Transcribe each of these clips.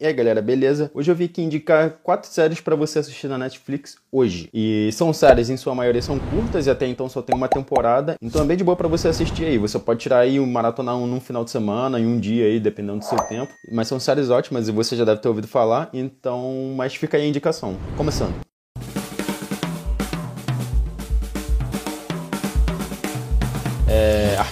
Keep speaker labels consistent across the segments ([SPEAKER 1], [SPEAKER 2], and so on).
[SPEAKER 1] E aí galera, beleza? Hoje eu vim aqui indicar quatro séries para você assistir na Netflix hoje. E são séries, em sua maioria são curtas e até então só tem uma temporada. Então é bem de boa para você assistir aí. Você pode tirar aí um maratona um num final de semana, em um dia aí, dependendo do seu tempo. Mas são séries ótimas e você já deve ter ouvido falar. Então, mas fica aí a indicação. Começando.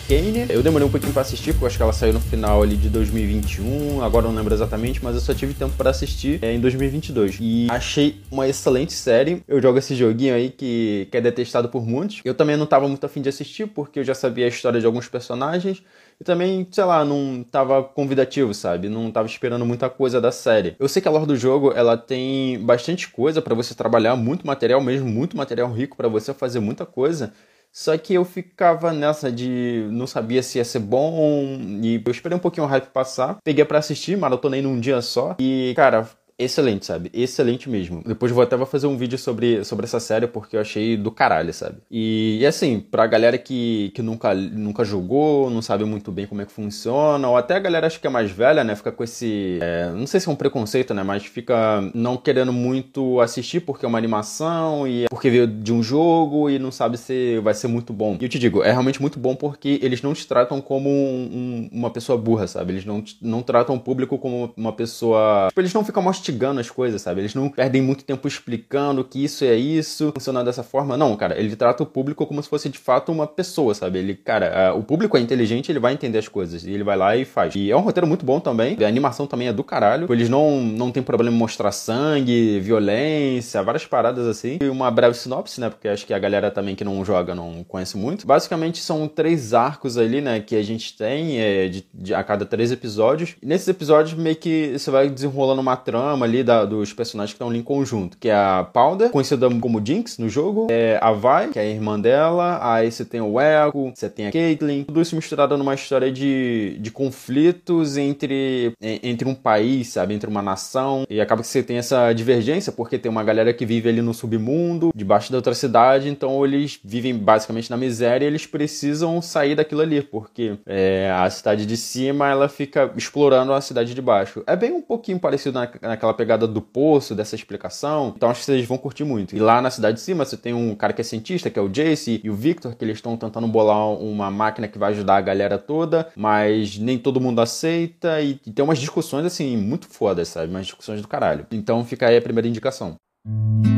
[SPEAKER 1] Arcane, eu demorei um pouquinho para assistir, porque eu acho que ela saiu no final ali de 2021, agora não lembro exatamente, mas eu só tive tempo para assistir é, em 2022. E achei uma excelente série. Eu jogo esse joguinho aí que, que é detestado por muitos. Eu também não tava muito afim de assistir, porque eu já sabia a história de alguns personagens. E também, sei lá, não tava convidativo, sabe? Não tava esperando muita coisa da série. Eu sei que a lore do jogo, ela tem bastante coisa para você trabalhar, muito material mesmo, muito material rico para você fazer muita coisa. Só que eu ficava nessa de não sabia se ia ser bom e eu esperei um pouquinho o hype passar. Peguei para assistir, maratonei num dia só e, cara, excelente, sabe? Excelente mesmo. Depois vou até vou fazer um vídeo sobre, sobre essa série porque eu achei do caralho, sabe? E, e, assim, pra galera que, que nunca, nunca jogou, não sabe muito bem como é que funciona, ou até a galera acho que é mais velha, né? Fica com esse. É, não sei se é um preconceito, né? Mas fica não querendo muito assistir porque é uma animação e é porque veio de um jogo e não sabe se vai ser muito bom. E eu te digo, é realmente muito bom porque eles não te tratam como um, um, uma pessoa burra, sabe? Eles não, não tratam o público como uma pessoa. Tipo, eles não ficam mastigando mastigando as coisas, sabe? Eles não perdem muito tempo explicando que isso é isso, funciona dessa forma. Não, cara, ele trata o público como se fosse de fato uma pessoa, sabe? Ele, cara, o público é inteligente, ele vai entender as coisas. E ele vai lá e faz. E é um roteiro muito bom também. A animação também é do caralho. Eles não, não tem problema em mostrar sangue, violência, várias paradas assim. E uma breve sinopse, né? Porque acho que a galera também que não joga não conhece muito. Basicamente são três arcos ali, né? Que a gente tem é, de, de, a cada três episódios. E nesses episódios meio que você vai desenrolando uma trama ali da, dos personagens que estão ali em conjunto, que é a Powder, conhecida como Jinx no jogo, é a Vi, que é a irmã dela, aí você tem o Echo, você tem a Caitlyn, tudo isso misturado numa história de, de conflitos entre, entre um país, sabe, entre uma nação, e acaba que você tem essa divergência, porque tem uma galera que vive ali no submundo, debaixo da outra cidade, então eles vivem basicamente na miséria e eles precisam sair daquilo ali, porque é, a cidade de cima, ela fica explorando a cidade de baixo. É bem um pouquinho parecido na, naquela aquela pegada do poço, dessa explicação. Então acho que vocês vão curtir muito. E lá na cidade de cima você tem um cara que é cientista, que é o Jace, e o Victor, que eles estão tentando bolar uma máquina que vai ajudar a galera toda, mas nem todo mundo aceita. E, e tem umas discussões assim, muito fodas, sabe? Umas discussões do caralho. Então fica aí a primeira indicação. A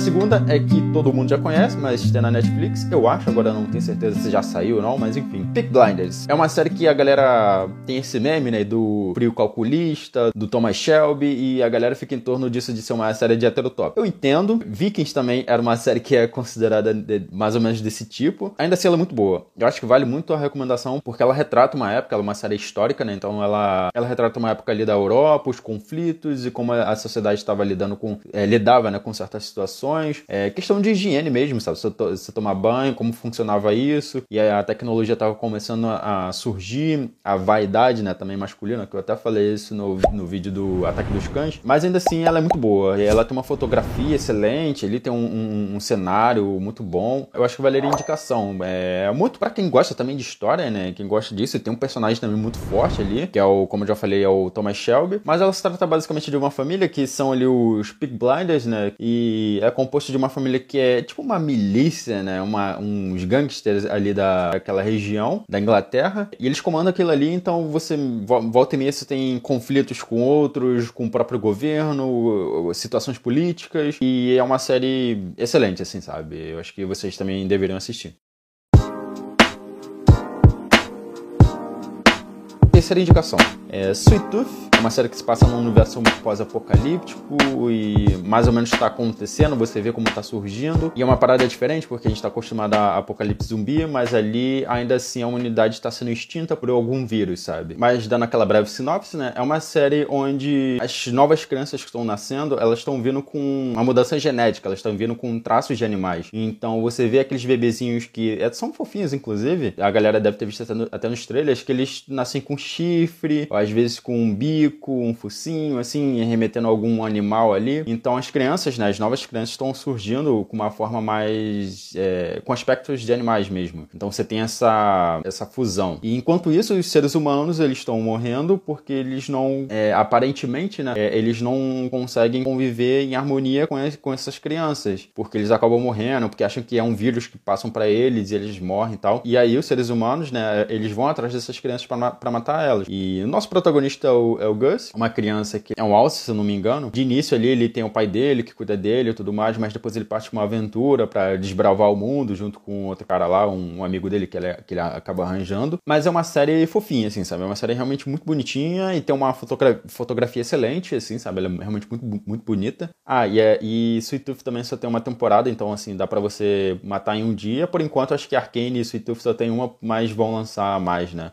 [SPEAKER 1] segunda é que todo mundo já conhece, mas tem na Netflix, eu acho, agora não tenho certeza se já saiu ou não, mas enfim. Peak Blinders. É uma série que a galera tem esse meme, né, do frio calculista, do Thomas Shelby, e a galera fica em torno disso de ser uma série de heterotop. Eu entendo, Vikings também era uma série que é considerada de, mais ou menos desse tipo. Ainda assim, ela é muito boa. Eu acho que vale muito a recomendação, porque ela retrata uma época, ela é uma série histórica, né, então ela, ela retrata uma época ali da Europa, os conflitos e como a sociedade estava lidando com, é, lidava, né, com certas situações é, questão de higiene mesmo, sabe? Você, você tomar banho, como funcionava isso, e a tecnologia estava começando a, surgir, a vaidade, né, também masculina, que eu até falei isso no, no vídeo do Ataque dos Cães, mas ainda assim ela é muito boa, ela tem uma fotografia excelente, ele tem um, um, um cenário muito bom, eu acho que valeria indicação, é muito para quem gosta também de história, né, quem gosta disso, e tem um personagem também muito forte ali, que é o, como eu já falei, é o Thomas Shelby, mas ela se trata basicamente de uma família que são ali os Pig Blinders, né, e é composto de uma família que é tipo uma milícia, né? Uma, uns gangsters ali daquela região da Inglaterra. E eles comandam aquilo ali, então você volta e meia você tem conflitos com outros, com o próprio governo, situações políticas. E é uma série excelente, assim, sabe? Eu acho que vocês também deveriam assistir. Terceira indicação é Sweet Tooth uma série que se passa num universo pós-apocalíptico e mais ou menos está acontecendo, você vê como está surgindo. E é uma parada diferente, porque a gente está acostumado a apocalipse zumbi, mas ali ainda assim a humanidade está sendo extinta por algum vírus, sabe? Mas dando aquela breve sinopse, né? É uma série onde as novas crianças que estão nascendo, elas estão vindo com uma mudança genética, elas estão vindo com traços de animais. Então você vê aqueles bebezinhos que é, são fofinhos, inclusive, a galera deve ter visto até, no, até nos trailers, que eles nascem com chifre, às vezes com um bico, um focinho, assim, remetendo a algum animal ali. Então as crianças, né, as novas crianças estão surgindo com uma forma mais. É, com aspectos de animais mesmo. Então você tem essa, essa fusão. E enquanto isso, os seres humanos eles estão morrendo porque eles não, é, aparentemente, né, é, eles não conseguem conviver em harmonia com, com essas crianças, porque eles acabam morrendo, porque acham que é um vírus que passam para eles e eles morrem e tal. E aí os seres humanos, né, eles vão atrás dessas crianças para matar elas. E o nosso protagonista é o, é o Gus, uma criança que é um alce, se eu não me engano. De início ali ele tem o pai dele que cuida dele e tudo mais, mas depois ele parte com uma aventura para desbravar o mundo junto com outro cara lá, um, amigo dele que ele, que ele acaba arranjando. Mas é uma série fofinha, assim, sabe? É uma série realmente muito bonitinha e tem uma fotogra fotografia excelente, assim, sabe? Ela é realmente muito, muito bonita. Ah, e, é, e Sweet Tooth também só tem uma temporada, então, assim, dá para você matar em um dia. Por enquanto, acho que Arkane e Sweet Tooth só tem uma, mas vão lançar mais, né?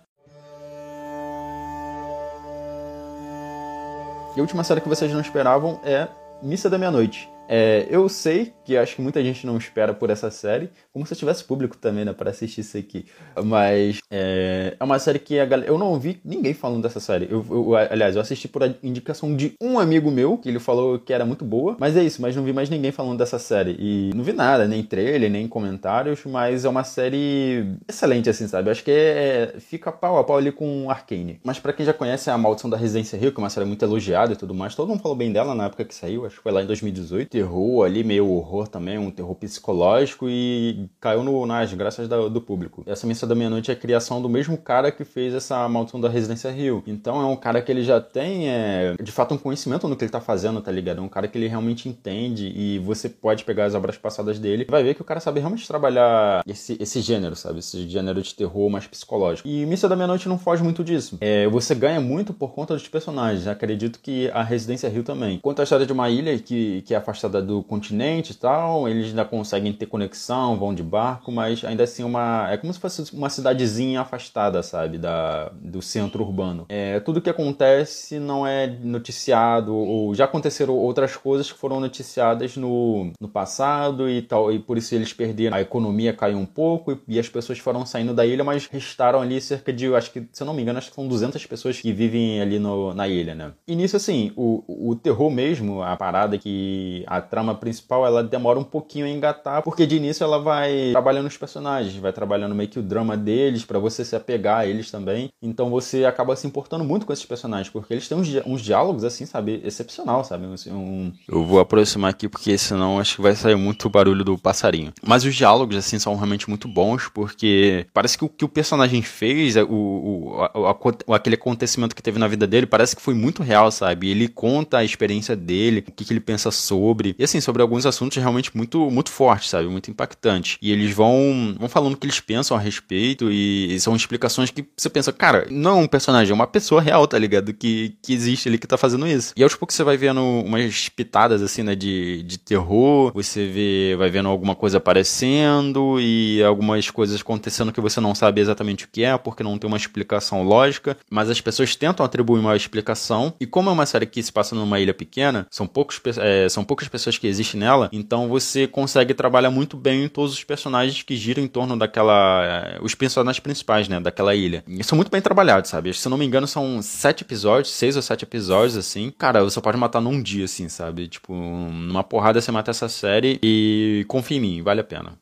[SPEAKER 1] E a última série que vocês não esperavam é Missa da Meia-Noite. É, eu sei que acho que muita gente não espera por essa série, como se eu tivesse público também, né, para assistir isso aqui. Mas é, é, uma série que a galera. Eu não ouvi ninguém falando dessa série. Eu, eu, aliás, eu assisti por indicação de um amigo meu, que ele falou que era muito boa, mas é isso, mas não vi mais ninguém falando dessa série. E não vi nada, nem trailer, nem comentários, mas é uma série excelente, assim, sabe? Acho que é, fica pau a pau ali com Arcane. Mas para quem já conhece a Maldição da Residência Rio, que é uma série muito elogiada e tudo mais, todo mundo falou bem dela na época que saiu, acho que foi lá em 2018 terror ali, meio horror também, um terror psicológico e caiu no, nas graças da, do público. Essa Missa da Meia-Noite é a criação do mesmo cara que fez essa Maldição da Residência Rio. Então é um cara que ele já tem, é, de fato, um conhecimento no que ele tá fazendo, tá ligado? É um cara que ele realmente entende e você pode pegar as obras passadas dele e vai ver que o cara sabe realmente trabalhar esse, esse gênero, sabe? Esse gênero de terror mais psicológico. E Missa da Meia-Noite não foge muito disso. É, você ganha muito por conta dos personagens. Acredito que a Residência Rio também. Conta a história de uma ilha que, que é afastada do continente e tal, eles ainda conseguem ter conexão, vão de barco, mas ainda assim uma é como se fosse uma cidadezinha afastada, sabe, da, do centro urbano. É, tudo que acontece não é noticiado ou já aconteceram outras coisas que foram noticiadas no, no passado e tal, e por isso eles perderam, a economia caiu um pouco e, e as pessoas foram saindo da ilha, mas restaram ali cerca de, acho que, se eu não me engano, acho que são 200 pessoas que vivem ali no, na ilha, né? E nisso, assim, o, o terror mesmo, a parada que a trama principal ela demora um pouquinho a engatar, porque de início ela vai trabalhando os personagens, vai trabalhando meio que o drama deles para você se apegar a eles também. Então você acaba se importando muito com esses personagens, porque eles têm uns, uns diálogos assim, sabe, excepcional, sabe? Assim, um... Eu vou aproximar aqui porque senão acho que vai sair muito barulho do passarinho. Mas os diálogos assim são realmente muito bons, porque parece que o que o personagem fez, o, o, o, aquele acontecimento que teve na vida dele, parece que foi muito real, sabe? Ele conta a experiência dele, o que, que ele pensa sobre. E assim, sobre alguns assuntos realmente muito, muito fortes, sabe? Muito impactantes. E eles vão, vão falando o que eles pensam a respeito e são explicações que você pensa, cara, não é um personagem, é uma pessoa real, tá ligado? Que, que existe ali que tá fazendo isso. E aos poucos você vai vendo umas pitadas, assim, né, de, de terror, você vê, vai vendo alguma coisa aparecendo e algumas coisas acontecendo que você não sabe exatamente o que é, porque não tem uma explicação lógica, mas as pessoas tentam atribuir uma explicação. E como é uma série que se passa numa ilha pequena, são, poucos, é, são poucas pessoas pessoas que existem nela, então você consegue trabalhar muito bem em todos os personagens que giram em torno daquela. Eh, os personagens principais, né? Daquela ilha. E são muito bem trabalhados, sabe? Se eu não me engano, são sete episódios, seis ou sete episódios, assim. Cara, você pode matar num dia, assim, sabe? Tipo, numa porrada você mata essa série e confia em mim, vale a pena.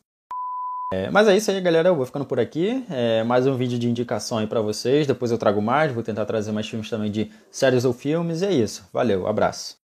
[SPEAKER 1] É, mas é isso aí, galera. Eu vou ficando por aqui. É, mais um vídeo de indicação aí pra vocês. Depois eu trago mais. Vou tentar trazer mais filmes também de séries ou filmes. E é isso. Valeu, abraço.